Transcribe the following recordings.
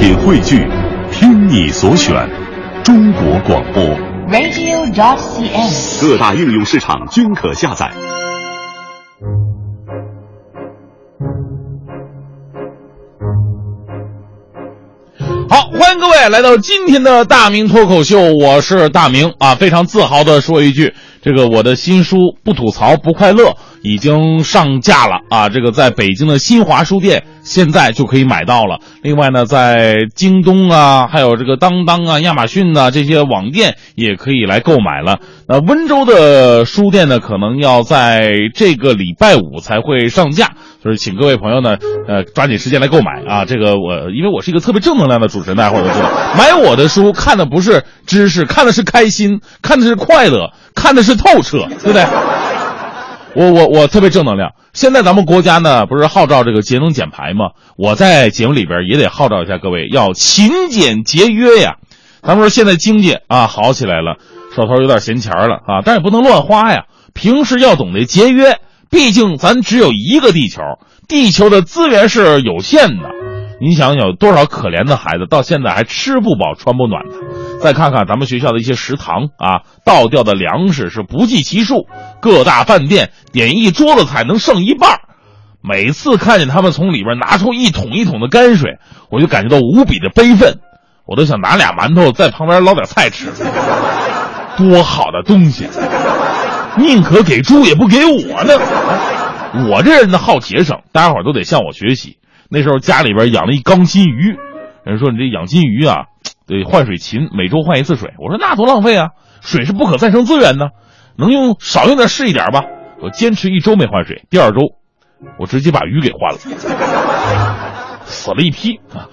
品汇聚，听你所选，中国广播。radio.dot.cn，。各大应用市场均可下载。好，欢迎各位来到今天的大明脱口秀，我是大明啊，非常自豪的说一句，这个我的新书《不吐槽不快乐》已经上架了啊，这个在北京的新华书店现在就可以买到了。另外呢，在京东啊，还有这个当当啊、亚马逊呐、这些网店也可以来购买了。那温州的书店呢，可能要在这个礼拜五才会上架，所以请各位朋友呢，呃，抓紧时间来购买啊。这个我因为我是一个特别正能量的主持人，大家伙都知道，买我的书看的不是知识，看的是开心，看的是快乐，看的是透彻，对不对？我我我特别正能量。现在咱们国家呢，不是号召这个节能减排吗？我在节目里边也得号召一下各位，要勤俭节约呀。咱们说现在经济啊好起来了，手头有点闲钱了啊，但也不能乱花呀。平时要懂得节约，毕竟咱只有一个地球，地球的资源是有限的。你想想，有多少可怜的孩子到现在还吃不饱穿不暖的？再看看咱们学校的一些食堂啊，倒掉的粮食是不计其数，各大饭店点一桌子菜能剩一半。每次看见他们从里边拿出一桶一桶的泔水，我就感觉到无比的悲愤，我都想拿俩馒头在旁边捞点菜吃。多好的东西，宁可给猪也不给我呢。我这人呢好节省，大家伙都得向我学习。那时候家里边养了一缸金鱼，人说你这养金鱼啊，得换水勤，每周换一次水。我说那多浪费啊，水是不可再生资源呢，能用少用点是一点吧。我坚持一周没换水，第二周我直接把鱼给换了，死了一批啊！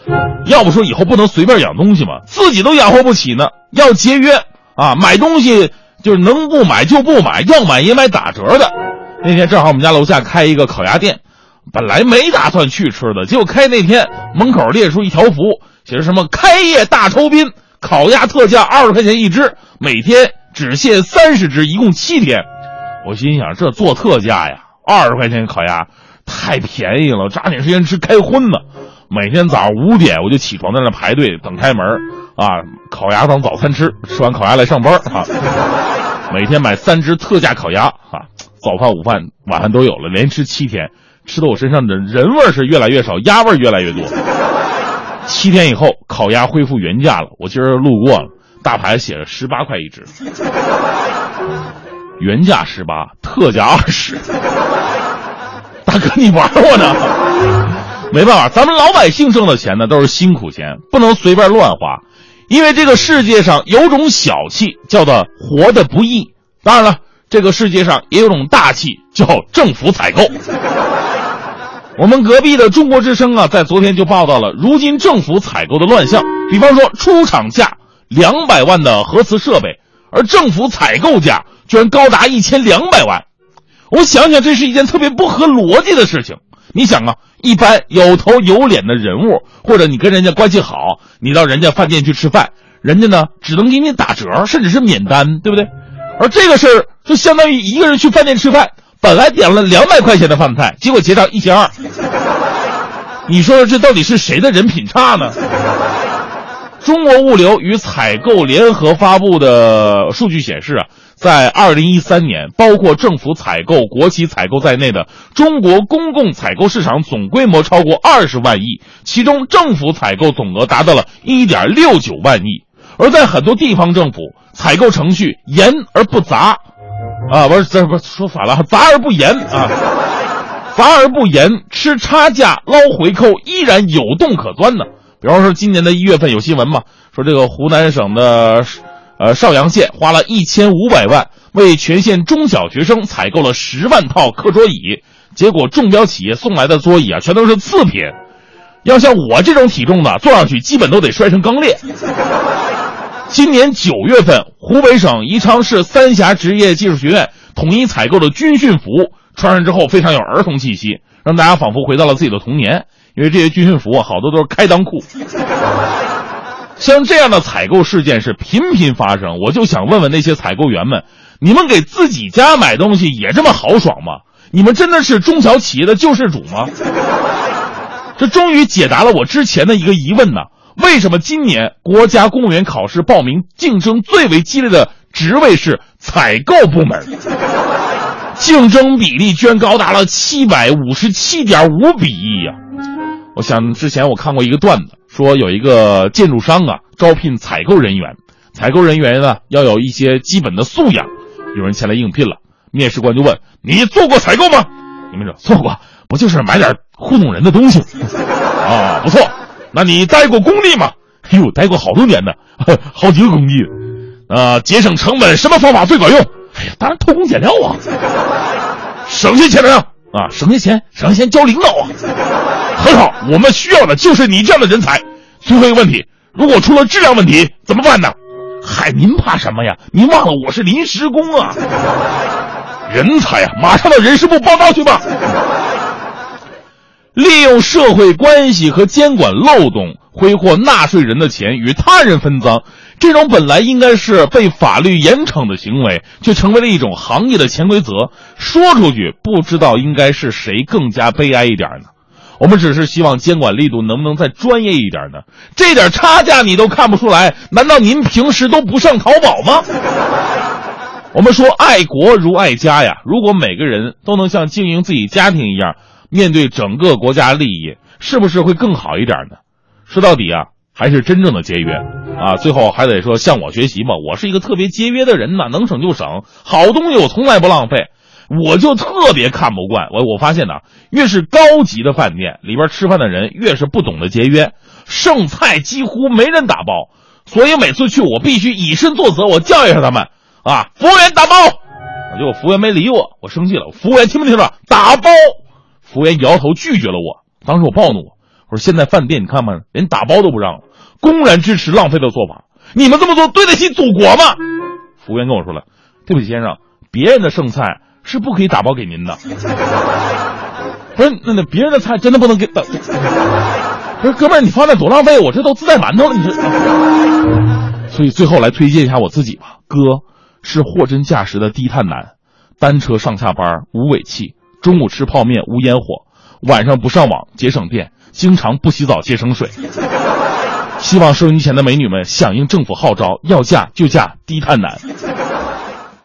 要不说以后不能随便养东西嘛，自己都养活不起呢，要节约啊！买东西就是能不买就不买，要买也买打折的。那天正好我们家楼下开一个烤鸭店。本来没打算去吃的，结果开那天门口列出一条幅，写着什么“开业大酬宾，烤鸭特价二十块钱一只，每天只限三十只，一共七天。”我心想，这做特价呀，二十块钱烤鸭太便宜了，抓紧时间吃开荤吧。每天早上五点我就起床在那排队等开门啊，烤鸭当早餐吃，吃完烤鸭来上班啊。每天买三只特价烤鸭啊，早饭、午饭、晚饭都有了，连吃七天。吃的我身上的人味是越来越少，鸭味越来越多。七天以后，烤鸭恢复原价了。我今儿路过了，大牌写着十八块一只，原价十八，特价二十。大哥，你玩我呢？没办法，咱们老百姓挣的钱呢都是辛苦钱，不能随便乱花，因为这个世界上有种小气，叫做活得不易。当然了，这个世界上也有种大气，叫政府采购。我们隔壁的中国之声啊，在昨天就报道了如今政府采购的乱象。比方说，出厂价两百万的核磁设备，而政府采购价居然高达一千两百万。我想想，这是一件特别不合逻辑的事情。你想啊，一般有头有脸的人物，或者你跟人家关系好，你到人家饭店去吃饭，人家呢只能给你打折，甚至是免单，对不对？而这个事儿就相当于一个人去饭店吃饭。本来点了两百块钱的饭菜，结果结账一千二。你说这到底是谁的人品差呢？中国物流与采购联合发布的数据显示啊，在二零一三年，包括政府采购、国企采购在内的中国公共采购市场总规模超过二十万亿，其中政府采购总额达到了一点六九万亿。而在很多地方政府，采购程序严而不杂。啊，不是，这不说反了，杂而不严啊，杂而不严，吃差价捞回扣依然有洞可钻呢。比方说，今年的一月份有新闻嘛，说这个湖南省的，呃邵阳县花了一千五百万为全县中小学生采购了十万套课桌椅，结果中标企业送来的桌椅啊，全都是次品，要像我这种体重的，坐上去基本都得摔成钢裂。今年九月份，湖北省宜昌市三峡职业技术学院统一采购的军训服，穿上之后非常有儿童气息，让大家仿佛回到了自己的童年。因为这些军训服啊，好多都是开裆裤。像这样的采购事件是频频发生，我就想问问那些采购员们：你们给自己家买东西也这么豪爽吗？你们真的是中小企业的救世主吗？这终于解答了我之前的一个疑问呢。为什么今年国家公务员考试报名竞争最为激烈的职位是采购部门？竞争比例居然高达了七百五十七点五比一呀！我想之前我看过一个段子，说有一个建筑商啊招聘采购人员，采购人员呢要有一些基本的素养，有人前来应聘了，面试官就问：“你做过采购吗？”你们说做过，不就是买点糊弄人的东西？啊，不错。那你待过工地吗？哎呦，待过好多年呢，好几个工地。啊，节省成本什么方法最管用？哎呀，当然偷工减料啊，省下钱了啊，省下钱，省下钱交领导啊，很好，我们需要的就是你这样的人才。最后一个问题，如果出了质量问题怎么办呢？嗨，您怕什么呀？您忘了我是临时工啊。人才啊，马上到人事部报道去吧。利用社会关系和监管漏洞挥霍纳税人的钱与他人分赃，这种本来应该是被法律严惩的行为，却成为了一种行业的潜规则。说出去，不知道应该是谁更加悲哀一点呢？我们只是希望监管力度能不能再专业一点呢？这点差价你都看不出来，难道您平时都不上淘宝吗？我们说爱国如爱家呀，如果每个人都能像经营自己家庭一样。面对整个国家利益，是不是会更好一点呢？说到底啊，还是真正的节约啊！最后还得说向我学习嘛，我是一个特别节约的人呐，能省就省，好东西我从来不浪费。我就特别看不惯我，我发现呢，越是高级的饭店里边吃饭的人，越是不懂得节约，剩菜几乎没人打包，所以每次去我必须以身作则，我教育一下他们啊，服务员打包，结果服务员没理我，我生气了，服务员听没听着？打包。服务员摇头拒绝了我，当时我暴怒，我说：“现在饭店你看嘛，连打包都不让，公然支持浪费的做法，你们这么做对得起祖国吗？”服务员跟我说了：“对不起先生，别人的剩菜是不可以打包给您的。”不是，那那别人的菜真的不能给？不是，哥们儿，你放那多浪费，我这都自带馒头了，你这。所以最后来推荐一下我自己吧，哥是货真价实的低碳男，单车上下班无尾气。中午吃泡面无烟火，晚上不上网节省电，经常不洗澡节省水。希望收音机前的美女们响应政府号召，要嫁就嫁低碳男。